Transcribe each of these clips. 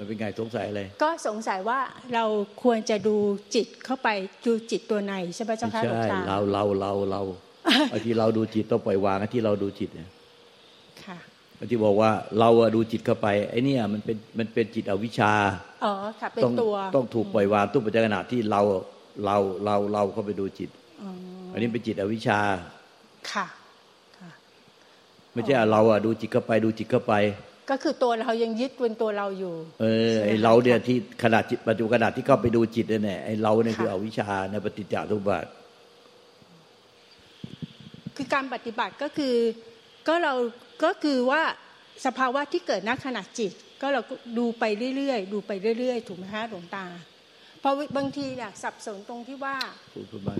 มันเป็นไงสงสัยอะไรก็สงสัยว่าเราควรจะดูจิตเข้าไปดูจิตตัวในใช่ไหมเจ้าค่ะหลวงตาเราเราเราเราไอ้ที่เราดูจิตต้องปล่อยวางไอ้ที่เราดูจิตเนี่ยค่ะที่บอกว่าเราดูจิตเข้าไปไอ้นี่มันเป็นมันเป็นจิตอวิชชาอ๋อค่ะเป็นตัวต้องถูกปล่อยวางตู้ปัจจัยขณะที่เราเราเราเราเข้าไปดูจิตอันนี้เป็นจิตอวิชชาค่ะไม่ใช่เราอะดูจิตเข้าไปดูจิตเข้าไป ก็คือตัวเรายังยึดเป็นตัวเราอยู่ เออไอเราเนี่ยที่ขนาดจิตปัจจุบันขนาดที่เข้าไปดูจิตเนี่ยไอเราเนี่ยคืออวิชชาในปฏิจจทุบาทคือการปฏิบัติก็คือก็เราก็คือว่าสภาวะที่เกิดณขณะจิต ก็เราดูไปเรื่อยๆดูไปเรื่อยๆถูกไหมฮะหลวงตาเพราะบางทีเนี่ยสับสนตรงที่ว่าพูดพูดไม่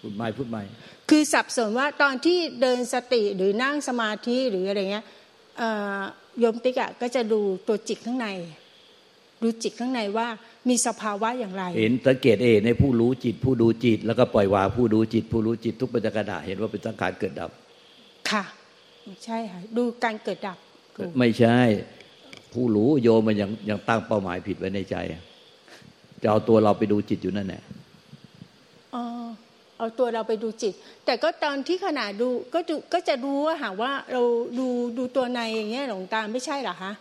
พูดไม่พูดไม่คือสับสนว่าตอนที่เดินสติหรือนั่งสมาธิหรืออะไรเงี้ย โยมติ๊กอะก็จะดูตัวจิตข้างใน ดูจิตข้างในว่ามีสภาวะอย่างไร เห็นสังเกตเอในผู้รู้จิตผู้ดูจิต แล้วก็ปล่อยวางผู้ดูจิต ผู้รู้จิตทุกปัจจุบันเห็นว่าเป็นสังขารเกิดดับ ค่ะ ใช่ค่ะดูการเกิดดับ ไม่ใช่ ผู้รู้โยมมันยังยังตั้งเป้าหมายผิดไว้ในใจจะเอาตัวเราไปดูจิตอยู่นั่นแหละ เอาตัวเราไปดูจิต แต่ก็ตอนที่ขนาดดูก็ดูก็จะรู้ว่าหาว่าเราดูดูตัวในอย่างเงี้ยหลงตาไม่ใช่หรอคะ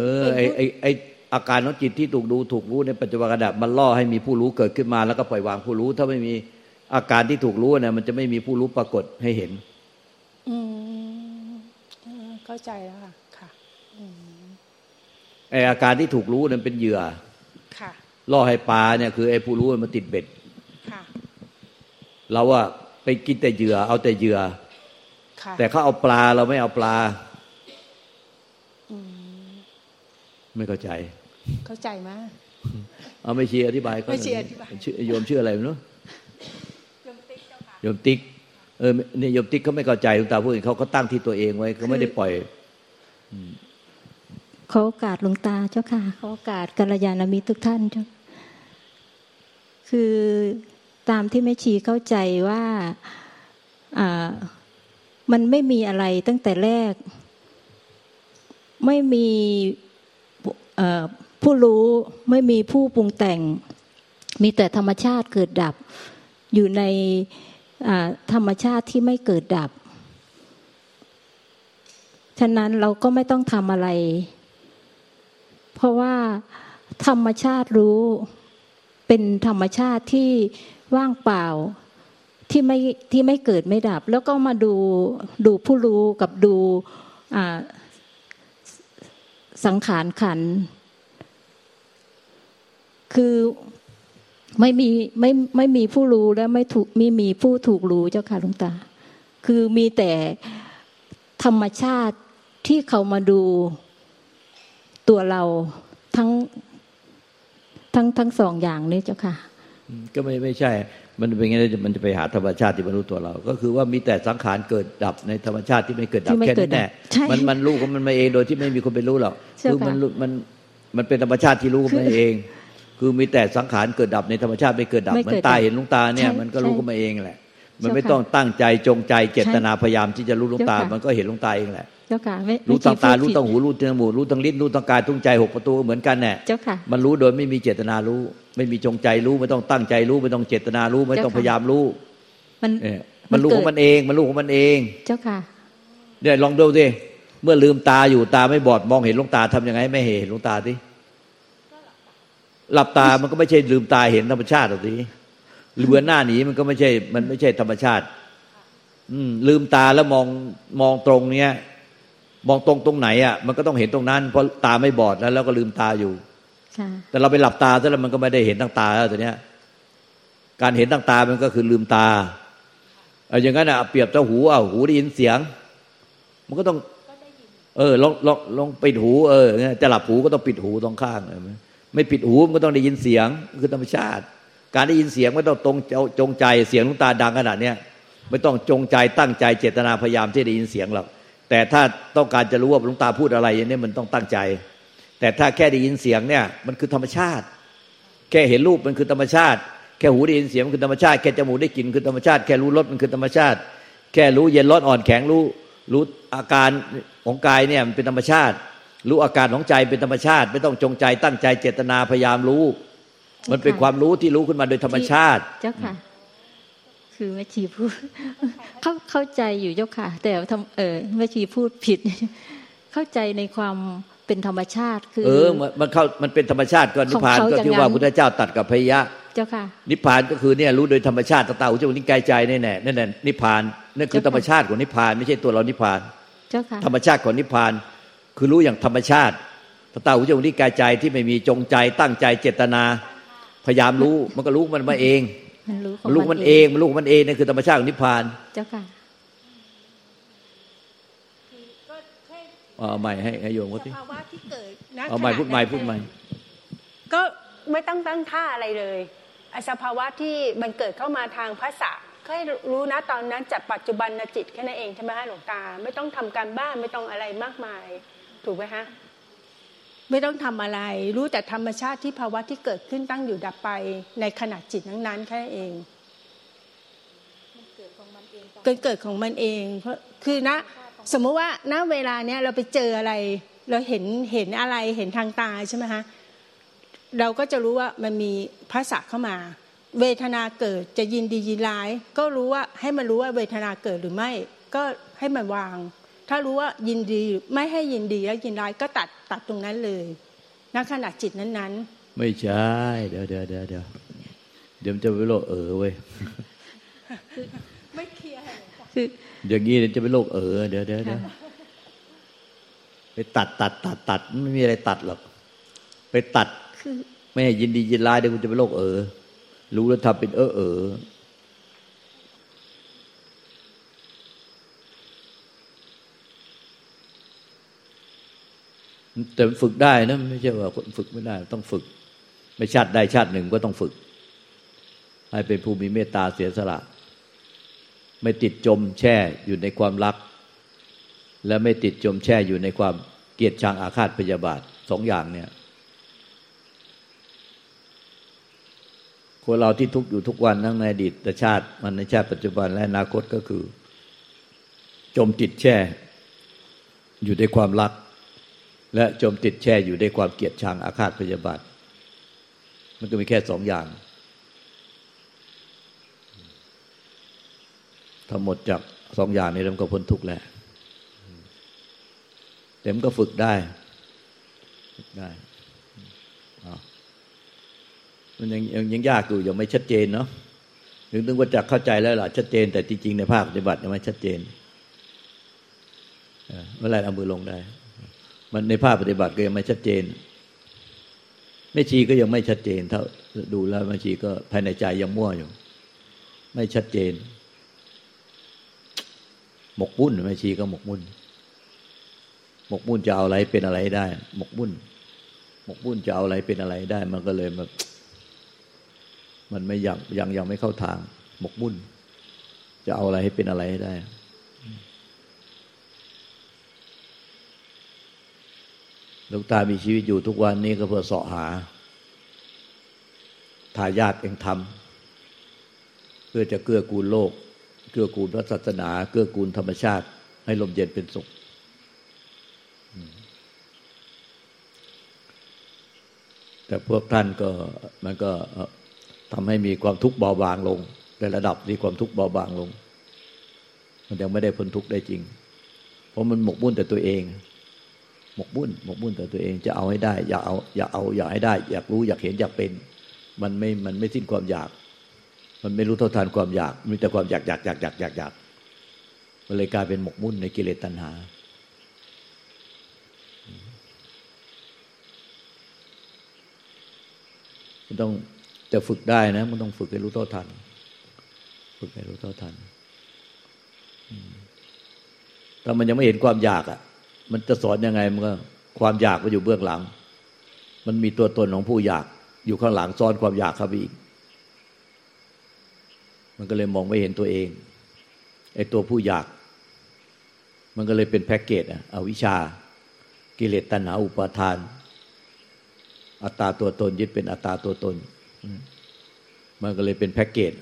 เออไอไอไออาการของจิตที่ถูกดูถูกรู้ในปัจจุบันขณะมันล่อให้มีผู้รู้เกิดขึ้นมาแล้วก็ปล่อยวางผู้รู้ ถ้าไม่มีอาการที่ถูกรู้เนี่ยมันจะไม่มีผู้รู้ปรากฏให้เห็น อืมเข้าใจแล้วค่ะค่ะไออาการที่ถูกรู้นั้นเป็นเหยื่อค่ะล่อให้ปลาเนี่ยคือไอ้ผู้รู้มันติดเบ็ด เราว่าไปกินแต่เหยื่อ เอาแต่เหยื่อแต่เขาเอาปลาเราไม่เอาปลาไม่เข้าใจ เข้าใจไหมเอาไม่ชี้อธิบายไม่ชี้อธิบายโยมชื่ออะไรไม่รู้โยมติ๊กเออเนี่ยโยมติ๊กเขาไม่เข้าใจลุงตาพูดเขาเขาตั้งที่ตัวเองไว้เขาไม่ได้ปล่อยเขาโอกาสหลวงตาเจ้าค่ะเขาโอกาสกัลยาณมิตรทุกท่านเจ้าคือ ตามที่แม่ชีเข้าใจว่ามันไม่มีอะไรตั้งแต่แรก ไม่มีผู้รู้ไม่มีผู้ปรุงแต่ง มีแต่ธรรมชาติเกิดดับ อยู่ในธรรมชาติที่ไม่เกิดดับ ฉะนั้นเราก็ไม่ต้องทำอะไร เพราะว่าธรรมชาติรู้เป็นธรรมชาติที่ ว่างเปล่าที่ไม่ที่ไม่เกิดไม่ดับ แล้วก็มาดูดูผู้รู้กับดูสังขารขัน คือไม่มีไม่ไม่มีผู้รู้และไม่ถูกไม่มีผู้ถูกรู้เจ้าค่ะลุงตา คือมีแต่ธรรมชาติที่เขามาดูตัวเราทั้งทั้งทั้งสองอย่างนี้เจ้าค่ะ ก็ไม่ไม่ใช่ มันเป็นไงมันจะไปหาธรรมชาติที่มันรู้ตัวเรา ก็คือว่ามีแต่สังขารเกิดดับในธรรมชาติที่ไม่เกิดดับแค่นี้แน่มันมันรู้ของมันมาเองโดยที่ไม่มีคนไปรู้หรอกคือมันมันมันเป็นธรรมชาติที่รู้ของมันเอง คือมีแต่สังขารเกิดดับในธรรมชาติไม่เกิดดับมันตาเห็นลุงตาเนี่ยมันก็รู้ของมันเองแหละ มันไม่ต้องตั้งใจจงใจเจตนาพยายามที่จะรู้ลุงตา มันก็เห็นลุงตาเองแหละเจ้าค่ะรู้ทางตา รู้ทางหู รู้ทางจมูกรู้ทางลิ้น รู้ทางกายทุงใจหกประตูเหมือนกันแน่เจ้าค่ะ มันรู้โดยไม่มีเจตนารู้ ไม่มีจงใจรู้ ไม่ต้องตั้งใจรู้ ไม่ต้องเจตนารู้ ไม่ต้องพยายามรู้ มันมันรู้ของมันเอง มันรู้ของมันเอง เจ้าค่ะ เนี่ยลองดูสิ เมื่อลืมตาอยู่ตาไม่บอดมองเห็นลุงตาทํำยังไงไม่เห็นลุงตาสิหลับตา มันก็ไม่ใช่ลืมตาเห็นธรรมชาติหรอกสิ เลือนหน้าหนีมันก็ไม่ใช่ มันไม่ใช่ธรรมชาติ อืม ลืมตาแล้วมองมองตรงเนี้ย มองตรงตรงไหนอะมันก็ต้องเห็นตรงนั้น เพราะตาไม่บอดแล้วแล้วก็ลืมตาอยู่แต่เราไปหลับตาซะแล้วมันก็ไม่ได้เห็นตั้งตาแล้วตัวเนี้ย การเห็นตั้งตามันก็คือลืมตาเอาอย่างนั้นอะเปรียบเจ้าหูเอาหูได้ยินเสียง มันก็ต้อง เออลองลองลองปิดหูเออจะหลับหูก็ต้องปิดหูตรงข้างไม่ปิดหูมันก็ต้องได้ยินเสียงคือธรรมชาติ การได้ยินเสียงไม่ต้องตรงจงใจเสียงลูกตาดังขนาดเนี้ยไม่ต้องจงใจตั้งใจเจตนาพยายามที่ได้ยินเสียงหรอกแต่ถ้าต้องการจะรู้ว่าลวงตาพูดอะไรเนี่ยมันต้องตั้งใจ แต่ถ้าแค่ได้ยินเสียงเนี่ยมันคือธรรมชาติ แค่เห็นรูปมันคือธรรมชาติ แค่หูได้ยินเสียงมันคือธรรมชาติแค่จมูกได้กลิ่นคือธรรมชาติแค่รู้รสมันคือธรรมชาติ แค่รู้เย็นร้อนอ่อนแข็งรู้รู้อาการของกายเนี่ยมันเป็นธรรมชาติ รู้อาการของใจเป็นธรรมชาติ ไม่ต้องจงใจตั้งใจเจตนาพยายามรู้ มันเป็นความรู้ที่รู้ขึ้นมาโดยธรรมชาติ เจ้าค่ะ คือแม่ชีพูดเข้าเข้าใจอยู่เจ้าค่ะ แต่ทำเออแม่ชีพูดผิด เข้าใจในความเป็นธรรมชาติคือ เออ มันมันเข้ามันเป็นธรรมชาติก็นิพพานของเขาก็ที่อย่างนั้นว่าพุทธเจ้าตัดกับพยะ เจ้าค่ะ นิพพานก็คือเนี่ยรู้โดยธรรมชาติตาตาหูจมูกนิ้วกายใจนี่แน่นั่นแหละนิพพานนั่นคือธรรมชาติของนิพพานไม่ใช่ตัวเรานิพพาน เจ้าค่ะ ธรรมชาติของนิพพาน คือรู้อย่างธรรมชาติตาตาหูจมูกนิ้วกายใจที่ไม่มีจงใจตั้งใจเจตนา พยายามรู้มันก็รู้มันมาเอง มันรู้ของมันรู้มันเองมันรู้ของมันเองนั่นคือธรรมชาติของนิพพานเจ้าค่ะเอาใหม่ให้ให้โยมสว่าที่ภาวะที่เกิดณเอาใหม่ขณะพูดใหม่นั้นพูดใหม่ ก็ไม่ต้องตั้งท่าอะไรเลยไอสภาวะที่มันเกิดเข้ามาทางภาษาก็ให้รู้นะตอนนั้นจับปัจจุบันจิตแค่นั้นเองใช่ไหมฮะหลวงตา ไม่ต้องทำการบ้านไม่ต้องอะไรมากมาย ถูกไหมฮะ ไม่ต้องทำอะไร รู้แต่ธรรมชาติที่ภาวะที่เกิดขึ้นตั้งอยู่ดับไปในขณะจิตนั้นๆแค่นั้นเองเกิดของมันเองเพราะคือณสมมุติว่าณเวลาเนี้ยเราไปเจออะไร เราเห็นเห็นอะไรเห็นทางตาใช่ไหมฮะเราก็จะรู้ว่ามันมีภาษาเข้ามา เวทนาเกิดจะยินดียินร้าย ก็รู้ว่าให้มันรู้ว่าเวทนาเกิดหรือไม่ ก็ให้มันวาง ถ้ารู้ว่ายินดีไม่ให้ยินดีและยินร้ายก็ตัดตัดตรงนั้นเลยณขณะจิตนั้นไม่ใช่ เดี๋ยวเดี๋ยวเดี๋ยวเดี๋ยวเดี๋ยวมันจะไปโลกเออเว้ยๆไม่เคลียร์คืออย่างนี้เดี๋ยวจะไปโลกเออเดี๋ยวเดี๋ยวเดี๋ยวไปตัดตัดตัดตัดไม่มีอะไรตัดหรอกไปตัดคือไม่ให้ยินดียินร้ายเดี๋ยวคุณจะไปโลกเออ รู้แล้วทำเป็นเออเออ แต่มันฝึกได้นะไม่ใช่ว่าคนฝึกไม่ได้ต้องฝึก ไม่ชาติใดชาติหนึ่งก็ต้องฝึก ให้เป็นผู้มีเมตตาเสียสละ ไม่ติดจมแช่อยู่ในความรัก และไม่ติดจมแช่อยู่ในความเกียดชังอาฆาตพยาบาทสองอย่างเนี่ยคนเราที่ทุกข์อยู่ทุกวันทั้งในอดีตชาติ มันในชาติปัจจุบันและอนาคตก็คือ จมติดแช่ อยู่ในความรัก และจมติดแช่อยู่ในความเกลียดชังอาฆาตพยาบาท มันก็มีแค่สองอย่างทั้งหมดจากสองอย่างนี้มันก็พ้นทุกข์แหละแต่มันก็ฝึกได้ฝึกได้มันยังยังยังยากอยู่ยังไม่ชัดเจนเนาะถึงนึกว่าจะเข้าใจแล้วล่ะชัดเจน แต่จริงๆในภาคปฏิบัติยังไม่ชัดเจนเมื่อไรเอามือลงได้ มันในภาคปฏิบัติก็ยังไม่ชัดเจนแม่ชีก็ยังไม่ชัดเจนเท่าดูแล้วแม่ชีก็ภายในใจยังมั่วอยู่ ไม่ชัดเจน หมกมุ่นแม่ชีก็หมกมุ่นหมกมุ่นจะเอาอะไรเป็นอะไรได้ หมกมุ่นหมกมุ่นจะเอาอะไรเป็นอะไรได้ มันก็เลยแบบมันไม่ยังยังยังไม่เข้าทาง หมกมุ่น จะเอาอะไรให้เป็นอะไรให้ได้ ลวงตามีชีวิตอยู่ทุกวันนี้ก็เพื่อเสาะหาทายาทเองทำเพื่อจะเกื้อกูลโลก เกื้อกูลพระศาสนา เกื้อกูลธรรมชาติ ให้ลมเย็นเป็นสุข แต่พวกท่านก็มันก็ทำให้มีความทุกข์เบาบางลงในระดับที่ความทุกข์เบาบางลง มันยังไม่ได้พ้นทุกข์ได้จริง เพราะมันหมกมุ่นแต่ตัวเอง หมกมุ่นหมกมุ่นแต่ตัวเองจะเอาให้ได้ อยากเอาอยากเอาอยากให้ได้ อยากรู้อยากเห็นอยากเป็น มันไม่มันไม่สิ้นความอยาก มันไม่รู้เท่าทานความอยาก มีแต่ความอยากอยากอยากอยากอยากอยากมันเลยกลายเป็นหมกมุ่นในกิเลสตัณหา มันต้องจะฝึกได้นะ มันต้องฝึกให้รู้เท่าทัน ฝึกให้รู้เท่าทัน ถ้ามันยังไม่เห็นความอยากอะ มันจะสอนยังไงมันก็ความอยากมันอยู่เบื้องหลัง มันมีตัวตนของผู้อยากอยู่ข้างหลังซ้อนความอยากเข้าไปอีก มันก็เลยมองไม่เห็นตัวเองไอ้ตัวผู้อยาก มันก็เลยเป็นแพ็กเกจอะอวิชชา กิเลสตัณหาอุปาทาน อัตตาตัวตนยึดเป็นอัตตาตัวตน มันก็เลยเป็นแพ็กเกจ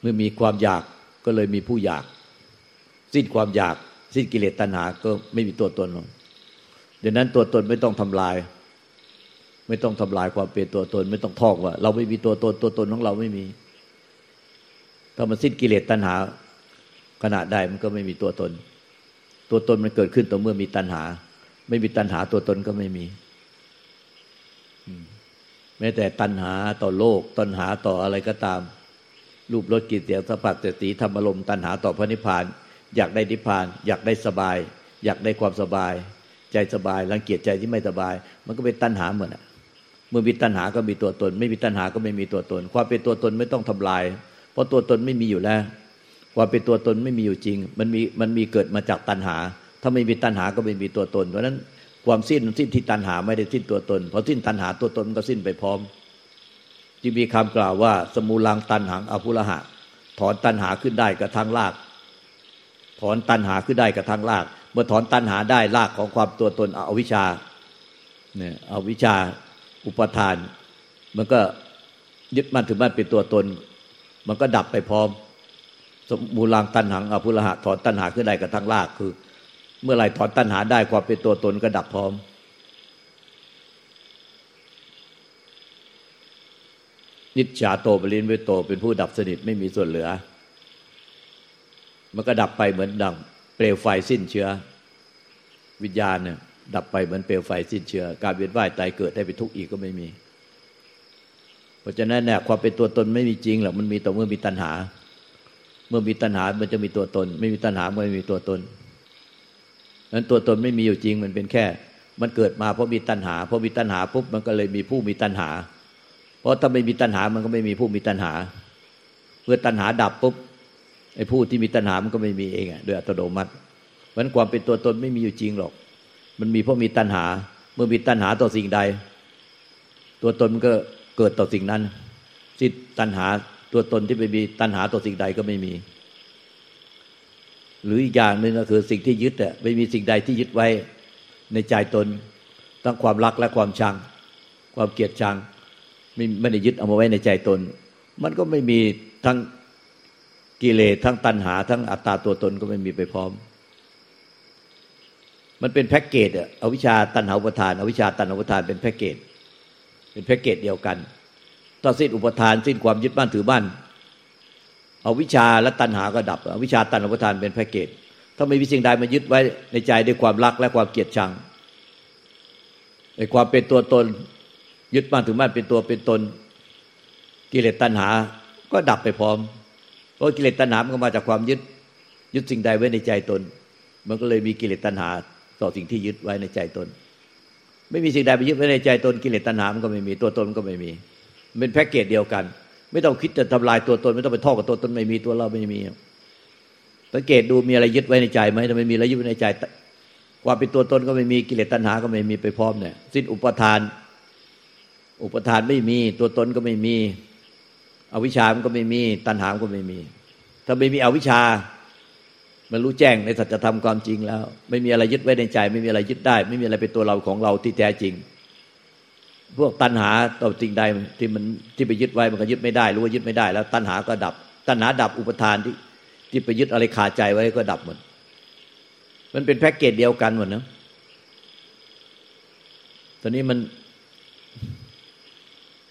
เมื่อมีความอยากก็เลยมีผู้อยาก สิ้นความอยาก สิ้นกิเลสตัณหาก็ไม่มีตัวตนดังนั้นตัวตนไม่ต้องทำลาย ไม่ต้องทำลายความเป็นตัวตน ไม่ต้องท่องว่า เราไม่มีตัวตนตัวตนของเราไม่มี ถ้ามันสิ้นกิเลสตัณหาขณะใดมันก็ไม่มีตัวตน ตัวตนมันเกิดขึ้นต่อเมื่อมีตัณหา ไม่มีตัณหาตัวตนก็ไม่มีแม้แต่ตัณหาต่อโลก ตัณหาต่ออะไรก็ตาม รูปรสกลิ่นเสียงสัมผัสแต่สีธรรมลมตัณหาต่อพระนิพพาน อยากได้นิพพาน อยากได้สบาย อยากได้ความสบาย ใจสบายรังเกียจใจที่ไม่สบาย มันก็เป็นตัณหาเหมือนอะเมื่อมีตัณหาก็มีตัวตน ไม่มีตัณหาก็ไม่มีตัวตน ความเป็นตัวตนไม่ต้องทำลาย เพราะตัวตนไม่มีอยู่แล้วความเป็นตัวตนไม่มีอยู่จริง มันมีมันมีเกิดมาจากตัณหา ถ้าไม่มีตัณหาก็ไม่มีตัวตน เพราะนั้นความสิ้นสิ้นที่ตัณหาไม่ได้สิ้นตัวตนพอสิ้นตัณหาตัวตนก็สิ้นไปพร้อม จึงมีคำกล่าวว่า สมูลังตันหังอภุระหะ ถอนตันหาขึ้นได้กระทั่งราก ถอนตันหาขึ้นได้กระทั่งราก เมื่อถอนตันหาได้รากของความตัวตนเอาวิชาเนี่ยเอาวิชาอุปทาน มันก็ยึดมั่นถือมั่นเป็นตัวตน มันก็ดับไปพร้อม สมูลังตันหังอภุรหะถอนตันหาขึ้นได้กระทั่งรากคือ เมื่อไรถอนตันหาได้ความเป็นตัวตนก็ดับพร้อม นิจจาโตปรินเวโตเป็นผู้ดับสนิทไม่มีส่วนเหลือ มันก็ดับไปเหมือนดังเปลวไฟสิ้นเชื้อ วิญญาณเนี่ยดับไปเหมือนเปลวไฟสิ้นเชื้อ การเวียนว่ายตายเกิดได้เป็นทุกข์อีกก็ไม่มี เพราะฉะนั้นเนี่ยความเป็นตัวตนไม่มีจริงหรอกมันมีแต่เมื่อมีตัณหา เมื่อมีตัณหามันจะมีตัวตน ไม่มีตัณหาไม่มีตัวตนนั้นตัวตนไม่มีอยู่จริงมันเป็นแค่ มันเกิดมาเพราะมีตัณหาเพราะมีตัณหาปุ๊บมันก็เลยมีผู้มีตัณหา เพราะถ้าไม่มีตัณหามันก็ไม่มีผู้มีตัณหา เมื่อตัณหาดับปุ๊บ ไอ้ผู้ที่มีตัณหามันก็ไม่มีเองอะโดยอัตโนมัติเพราะนั้นความเป็นตัวตนไม่มีอยู่จริงหรอก มันมีเพราะมีตัณหา เมื่อมีตัณหาต่อสิ่งใด ตัวตนมันก็เกิดต่อสิ่งนั้นสิ้นตัณหาตัวตนที่ไม่มีตัณหาต่อสิ่งใดก็ไม่มี หรืออีกอย่างหนึ่งก็คือสิ่งที่ยึดอะไม่มีสิ่งใดที่ยึดไว้ในใจตนทั้งความรักและความชัง ความเกลียดชังไม่ไม่ได้ยึดเอามาไว้ในใจตน มันก็ไม่มีทั้ง กิเลสทั้งตัณหา ทั้งอัตตาตัวตนก็ไม่มีไปพร้อม มันเป็นแพ็กเกจอะอวิชาตัณหาอุปทานอวิชาตัณหาอุปทานเป็นแพ็กเกจ เป็นแพ็กเกจเดียวกันถ้าสิ้นอุปทานสิ้นความยึดบ้านถือบ้านอาวิชาและตัณหาก็ดับอวิชาตัณหาอุปทานเป็นแพ็กเกจ ถ้าไม่มีสิ่งใดมายึดไว้ในใจด้วยความรักและความเกลียดชังในความเป็นตัวตน ยึดมั่นถือมั่นเป็นตัวเป็นตนกิเลสตัณหาก็ดับไปพร้อม เพราะกิเลสตัณหามันก็มาจากความยึด ยึดสิ่งใดไว้ในใจตน มันก็เลยมีกิเลสตัณหาต่อสิ่งที่ยึดไว้ในใจตน ไม่มีสิ่งใดไปยึดไว้ในใจตนกิเลสตัณหามันก็ไม่มีตัวตนก็ไม่มีเป็นแพ็กเกจเดียวกัน ไม่ต้องคิดจะทำลายตัวตน ไม่ต้องไปท่อกับตัวตนไม่มีตัวเราไม่มีสังเกตดูมีอะไรยึดไว้ในใจไหมถ้าไม่มีอะไรยึดไว้ในใจความเป็นตัวตนก็ไม่มีกิเลสตัณหาก็ไม่มีไปพร้อมเนี่ยสิ้นอุปทาน อุปทานไม่มีตัวตนก็ไม่มี อวิชามันก็ไม่มี ตัณหามก็ไม่มี ถ้าไม่มีอวิชา มันรู้แจ้งในสัจธรรมความจริงแล้ว ไม่มีอะไรยึดไว้ในใจ ไม่มีอะไรยึดได้ ไม่มีอะไรเป็นตัวเราของเราที่แท้จริง พวกตัณหาต่อสิ่งใดที่มันที่ไปยึดไว้มันก็ยึดไม่ได้ รู้ว่ายึดไม่ได้ แล้ว ตัณหาก็ดับ ตัณหาดับอุปทานที่ที่ไปยึดอะไรขาใจไว้ก็ดับหมดมันเป็นแพ็กเกจเดียวกันหมดนะตอนนี้มัน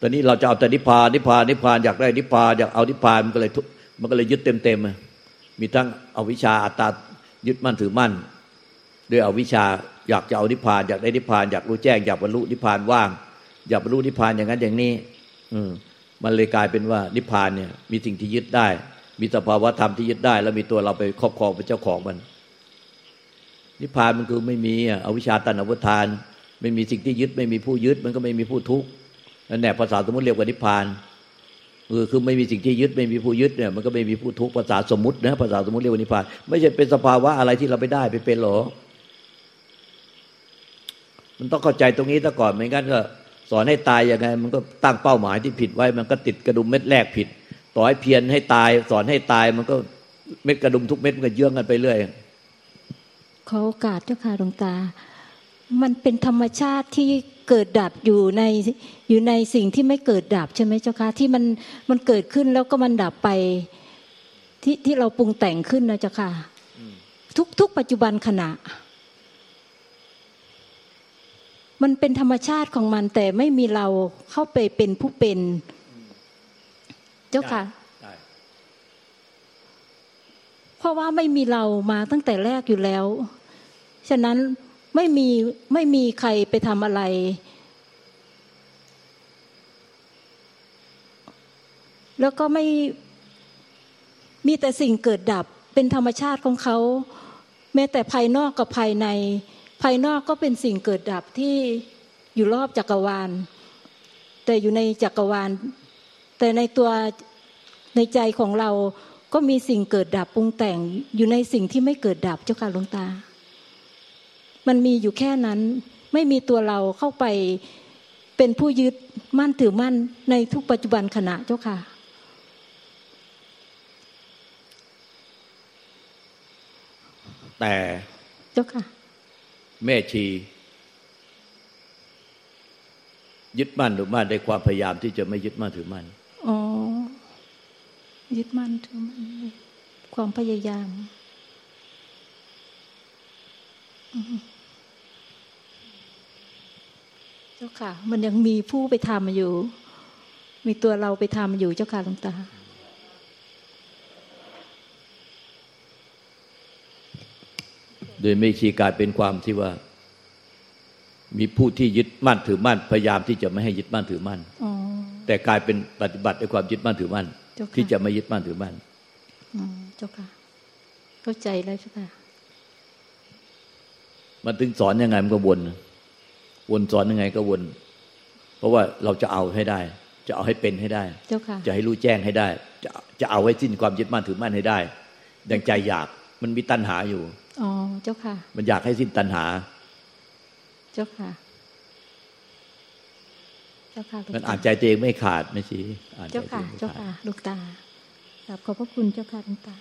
ตอนนี้เราจะเอาแต่นิพพานนิพพานนิพพานอยากได้นิพพานอยากเอานิพพานมันก็เลยมันก็เลยยึดเต็มเต็มมีทั้งอวิชชาอัตตายึดมั่นถือมั่น ด้วยอวิชชาอยากจะเอานิพพานอยากได้นิพพานอยากรู้แจ้งอยากบรรลุนิพพานว่าง อยากบรรลุนิพพานอย่างนั้นอย่างนี้ อืมันเลยกลายเป็นว่านิพพานเนี่ย มีสิ่งที่ยึดได้ มีสภาวะธรรมที่ยึดได้ แล้วมีตัวเราไปครอบครองเป็นเจ้าของมัน นิพพานมันคือไม่มีอวิชชาตันอวทาน ไม่มีสิ่งที่ยึด ไม่มีผู้ยึด มันก็ไม่มีผู้ทุกข์ นั่นแหละภาษาสมมติเรียกว่านิพพานเออคือไม่มีสิ่งที่ยึดไม่มีผู้ยึดเนี่ยมันก็ไม่มีผู้ทุกข์ภาษาสมมตินะภาษาสมมติเรียกว่านิพพาน ไม่ใช่เป็นสภาวะอะไรที่เราไปได้ไปเป็นหรอ มันต้องเข้าใจตรงนี้ซะก่อนไม่งั้นก็สอนให้ตายยังไง มันก็ตั้งเป้าหมายที่ผิดไว้ มันก็ติดกระดุมเม็ดแรกผิด ต่อให้เพียรให้ตาย สอนให้ตายมันก็เม็ดกระดุมทุกเม็ดมันก็เยื่องกันไปเรื่อยขอโอกาสเจ้าค่ะหลวงตา มันเป็นธรรมชาติที่เกิดดับอยู่ในอยู่ในสิ่งที่ไม่เกิดดับใช่ไหมเจ้าคะที่มันมันเกิดขึ้นแล้วก็มันดับไป ที่ที่เราปรุงแต่งขึ้นนะเจ้าค่ะทุกทุกปัจจุบันขณะ มันเป็นธรรมชาติของมันแต่ไม่มีเราเข้าไปเป็นผู้เป็น เจ้าค่ะได้เพราะว่าไม่มีเรามาตั้งแต่แรกอยู่แล้ว ฉะนั้น ไม่มีไม่มีใครไปทำอะไร แล้วก็ไม่มีแต่สิ่งเกิดดับเป็นธรรมชาติของเขา แม้แต่ภายนอกกับภายใน ภายนอกก็เป็นสิ่งเกิดดับที่อยู่รอบจักรวาล แต่อยู่ในจักรวาล แต่ในตัวในใจของเราก็มีสิ่งเกิดดับปรุงแต่งอยู่ในสิ่งที่ไม่เกิดดับเจ้าค่ะหลวงตา มันมีอยู่แค่นั้น ไม่มีตัวเราเข้าไปเป็นผู้ยึดมั่นถือมั่นในทุกปัจจุบันขณะเจ้าค่ะ แต่เจ้าค่ะ แม่ชี ยึดมั่นหรือมั่นในความพยายามที่จะไม่ยึดมั่นถือมั่นอ๋อยึดมั่นถือมั่นในความพยายาม อืม เจ้าค่ะ มันยังมีผู้ไปทำอยู่ มีตัวเราไปทำอยู่เจ้าค่ะหลวงตา โดยไม่ชีกลายเป็นความที่ว่า มีผู้ที่ยึดมั่นถือมั่น พยายามที่จะไม่ให้ยึดมั่นถือมั่นอ๋อแต่กลายเป็นปฏิบัติด้วยความยึดมั่นถือมั่นเจ้าค่ะที่จะไม่ยึดมั่นถือมั่นอืมเจ้าค่ะ เข้าใจแล้วเจ้าค่ะ มันถึงสอนยังไงมันก็วน วนสอนยังไงก็วน เพราะว่าเราจะเอาให้ได้ จะเอาให้เป็นให้ได้เจ้าค่ะจะให้รู้แจ้งให้ได้ จะจะเอาไว้สิ้นความยึดมั่นถือมั่นให้ได้ ดังใจอยากมันมีตัณหาอยู่อ๋อเจ้าค่ะ มันอยากให้สิ้นตัณหา เจ้าค่ะเจ้าค่ะหลวงมันตาอ่านใจตัวเองไม่ขาดไม่ชี้อ่านใจเจ้าตัวค่ะเองไม่เจ้าขาดค่ะลูกตากราบขอบพระคุณเจ้าค่ะหลวงตา